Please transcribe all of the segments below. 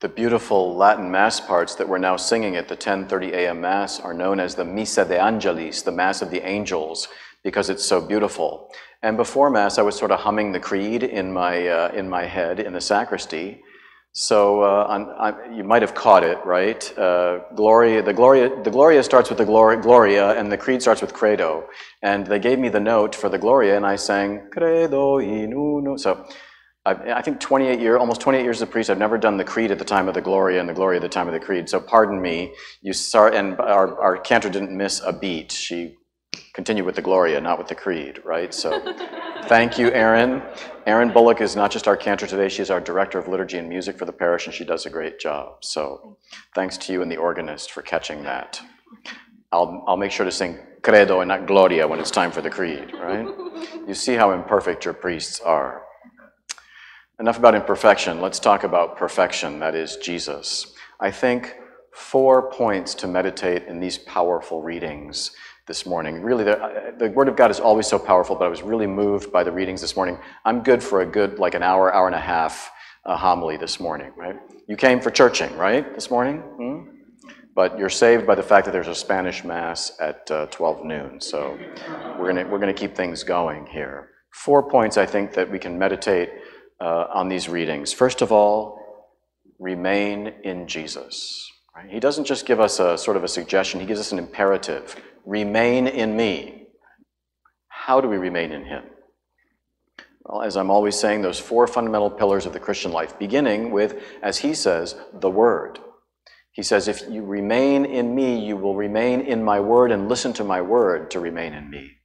The beautiful Latin Mass parts that we're now singing at the 10:30 a.m. Mass are known as the Missa de Angelis, the Mass of the Angels, because it's so beautiful. And before Mass, I was sort of humming the creed in my, uh, in my head in the sacristy. So uh, on, on, you might have caught it, right? Uh, Gloria, the Gloria, the Gloria starts with the Gloria, Gloria, and the Creed starts with Credo. And they gave me the note for the Gloria, and I sang Credo in uno. So I, I think 28 years, almost 28 years as a priest, I've never done the Creed at the time of the Gloria and the Gloria at the time of the Creed. So pardon me. You start, and our, our cantor didn't miss a beat. She continued with the Gloria, not with the Creed, right? So thank you, Erin. Erin Bullock is not just our cantor today, she's our director of liturgy and music for the parish, and she does a great job. So thanks to you and the organist for catching that. I'll, I'll make sure to sing Credo and not Gloria when it's time for the Creed, right? You see how imperfect your priests are. Enough about imperfection. Let's talk about perfection, that is Jesus. I think four points to meditate in these powerful readings this morning. Really, the, the Word of God is always so powerful, but I was really moved by the readings this morning. I'm good for a good, like an hour, hour and a half uh, homily this morning, right? You came for churching, right, this morning? Hmm? But you're saved by the fact that there's a Spanish Mass at uh, 12 noon. So we're going to we're gonna keep things going here. Four points I think that we can meditate uh, on these readings. First of all, remain in Jesus. Right? He doesn't just give us a sort of a suggestion, he gives us an imperative remain in me. How do we remain in him? Well, as I'm always saying, those four fundamental pillars of the Christian life, beginning with, as he says, the Word. He says, If you remain in me, you will remain in my Word and listen to my Word to remain in me.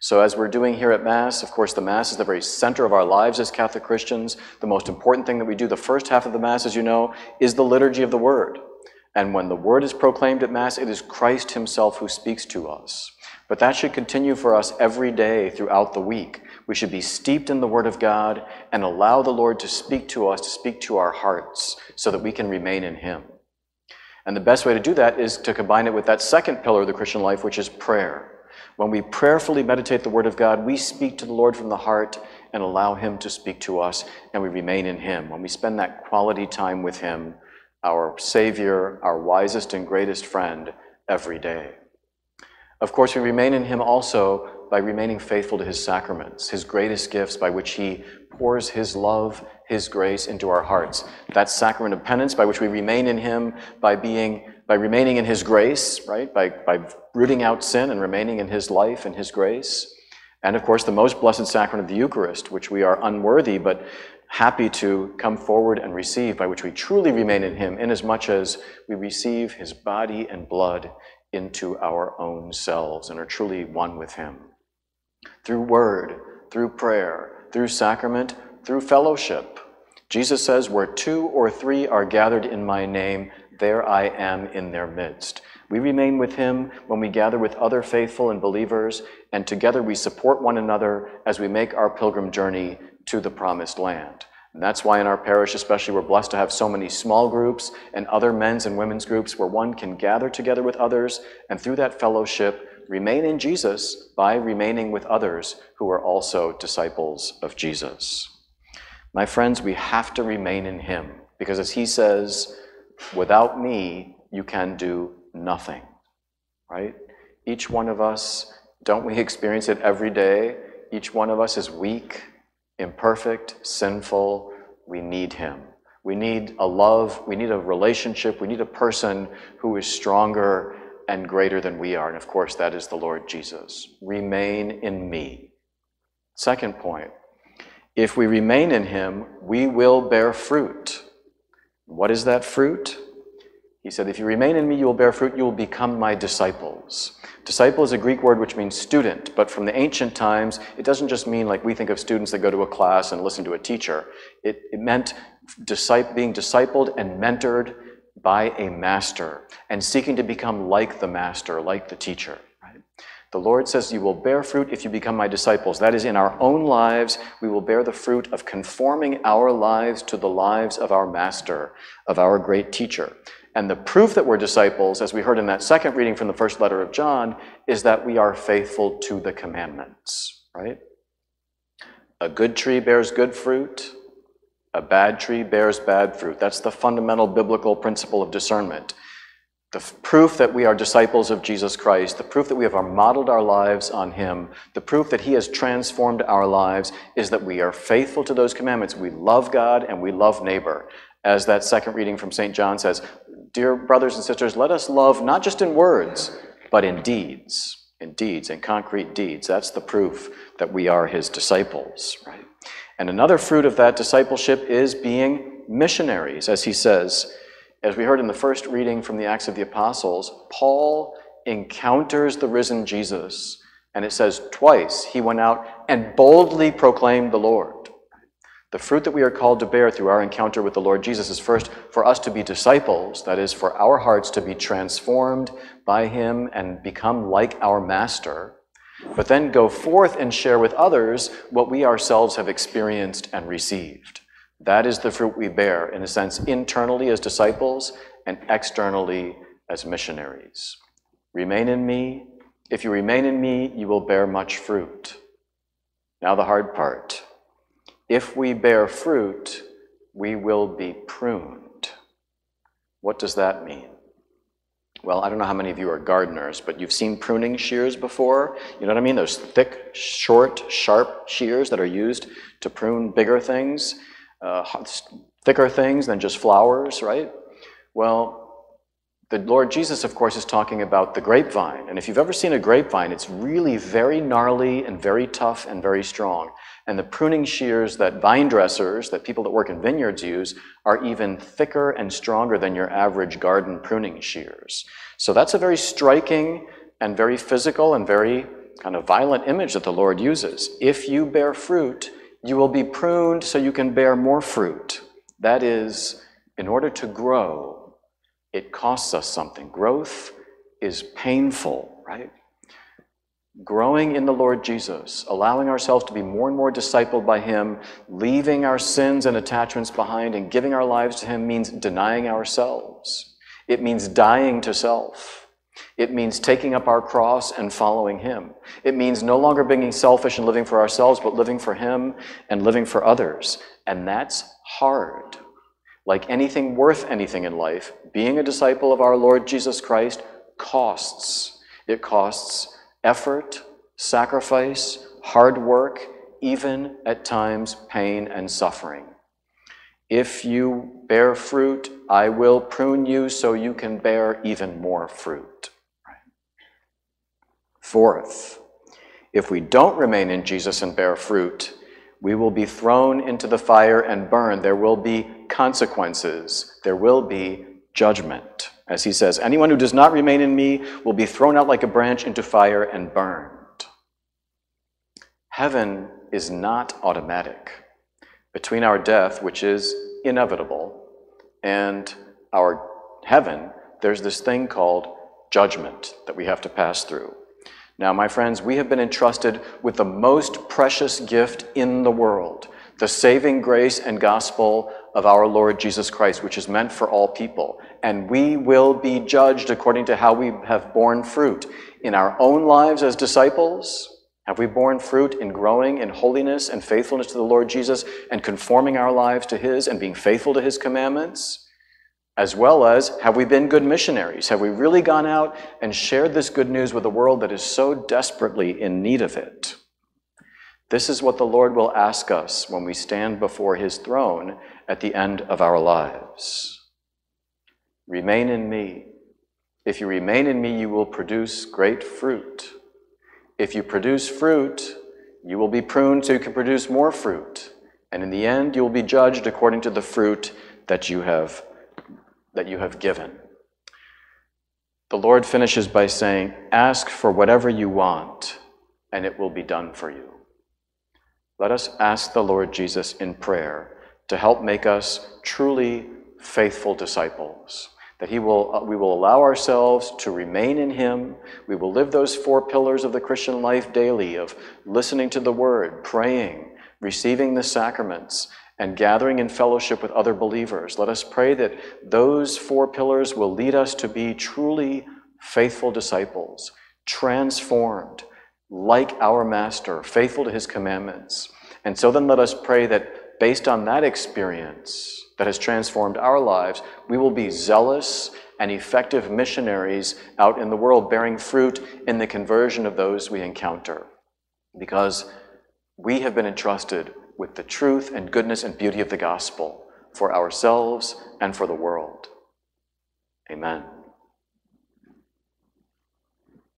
So, as we're doing here at Mass, of course, the Mass is the very center of our lives as Catholic Christians. The most important thing that we do, the first half of the Mass, as you know, is the liturgy of the Word. And when the word is proclaimed at Mass, it is Christ Himself who speaks to us. But that should continue for us every day throughout the week. We should be steeped in the Word of God and allow the Lord to speak to us, to speak to our hearts, so that we can remain in Him. And the best way to do that is to combine it with that second pillar of the Christian life, which is prayer. When we prayerfully meditate the Word of God, we speak to the Lord from the heart and allow Him to speak to us, and we remain in Him. When we spend that quality time with Him, our Savior, our wisest and greatest friend, every day. Of course, we remain in Him also by remaining faithful to His sacraments, His greatest gifts by which He pours His love, His grace into our hearts. That sacrament of penance by which we remain in Him by being, by remaining in His grace, right? By, by rooting out sin and remaining in His life and His grace. And of course, the most blessed sacrament of the Eucharist, which we are unworthy, but happy to come forward and receive, by which we truly remain in Him, inasmuch as we receive His body and blood into our own selves and are truly one with Him. Through word, through prayer, through sacrament, through fellowship. Jesus says, Where two or three are gathered in my name, there I am in their midst. We remain with him when we gather with other faithful and believers, and together we support one another as we make our pilgrim journey to the promised land. And that's why in our parish, especially, we're blessed to have so many small groups and other men's and women's groups where one can gather together with others and through that fellowship remain in Jesus by remaining with others who are also disciples of Jesus. My friends, we have to remain in Him because, as He says, without me, you can do nothing. Right? Each one of us, don't we experience it every day? Each one of us is weak imperfect, sinful. We need Him. We need a love, we need a relationship, we need a person who is stronger and greater than we are. And of course, that is the Lord Jesus. Remain in me. Second point if we remain in Him, we will bear fruit. What is that fruit? He said, If you remain in me, you will bear fruit, you will become my disciples. Disciple is a Greek word which means student, but from the ancient times, it doesn't just mean like we think of students that go to a class and listen to a teacher. It, it meant being discipled and mentored by a master and seeking to become like the master, like the teacher. The Lord says, You will bear fruit if you become my disciples. That is, in our own lives, we will bear the fruit of conforming our lives to the lives of our master, of our great teacher. And the proof that we're disciples, as we heard in that second reading from the first letter of John, is that we are faithful to the commandments, right? A good tree bears good fruit, A bad tree bears bad fruit. That's the fundamental biblical principle of discernment. The proof that we are disciples of Jesus Christ, the proof that we have modeled our lives on Him, the proof that He has transformed our lives is that we are faithful to those commandments. We love God and we love neighbor. As that second reading from St. John says, Dear brothers and sisters, let us love not just in words, but in deeds. In deeds, in concrete deeds. That's the proof that we are His disciples, right? And another fruit of that discipleship is being missionaries, as he says. As we heard in the first reading from the Acts of the Apostles, Paul encounters the risen Jesus, and it says twice he went out and boldly proclaimed the Lord. The fruit that we are called to bear through our encounter with the Lord Jesus is first for us to be disciples, that is, for our hearts to be transformed by him and become like our master but then go forth and share with others what we ourselves have experienced and received. That is the fruit we bear, in a sense, internally as disciples and externally as missionaries. Remain in me. If you remain in me, you will bear much fruit. Now, the hard part. If we bear fruit, we will be pruned. What does that mean? well, I don't know how many of you are gardeners, but you've seen pruning shears before. You know what I mean? Those thick, short, sharp shears that are used to prune bigger things, uh, thicker things than just flowers, right? Well, the Lord Jesus, of course, is talking about the grapevine. And if you've ever seen a grapevine, it's really very gnarly and very tough and very strong. And the pruning shears that vine dressers, that people that work in vineyards use, are even thicker and stronger than your average garden pruning shears. So that's a very striking and very physical and very kind of violent image that the Lord uses. If you bear fruit, you will be pruned so you can bear more fruit. That is, in order to grow, it costs us something. Growth is painful, right? growing in the Lord Jesus, allowing ourselves to be more and more discipled by Him, leaving our sins and attachments behind, and giving our lives to Him means denying ourselves. It means dying to self. It means taking up our cross and following Him. It means no longer being selfish and living for ourselves, but living for Him and living for others. And that's hard. Like anything worth anything in life, being a disciple of our Lord Jesus Christ costs. It costs effort, sacrifice, hard work, even at times pain and suffering. If you bear fruit, I will prune you so you can bear even more fruit. Fourth, if we don't remain in Jesus and bear fruit, we will be thrown into the fire and burned. There will be consequences. There will be judgment. As he says, anyone who does not remain in me will be thrown out like a branch into fire and burned. Heaven is not automatic. Between our death, which is inevitable, and our heaven, there's this thing called judgment that we have to pass through. Now, my friends, we have been entrusted with the most precious gift in the world the saving grace and gospel of our Lord Jesus Christ, which is meant for all people. And we will be judged according to how we have borne fruit in our own lives as disciples. Have we borne fruit in growing in holiness and faithfulness to the Lord Jesus and conforming our lives to His and being faithful to His commandments? As well as, have we been good missionaries? Have we really gone out and shared this good news with a world that is so desperately in need of it? This is what the Lord will ask us when we stand before his throne at the end of our lives. Remain in me. If you remain in me, you will produce great fruit. If you produce fruit, you will be pruned so you can produce more fruit. And in the end, you will be judged according to the fruit that you have, that you have given. The Lord finishes by saying, Ask for whatever you want, and it will be done for you. Let us ask the Lord Jesus in prayer to help make us truly faithful disciples. That he will, uh, we will allow ourselves to remain in Him. We will live those four pillars of the Christian life daily of listening to the Word, praying, receiving the sacraments, and gathering in fellowship with other believers. Let us pray that those four pillars will lead us to be truly faithful disciples, transformed, like our Master, faithful to his commandments. And so then let us pray that based on that experience that has transformed our lives, we will be zealous and effective missionaries out in the world, bearing fruit in the conversion of those we encounter. Because we have been entrusted with the truth and goodness and beauty of the gospel for ourselves and for the world. Amen.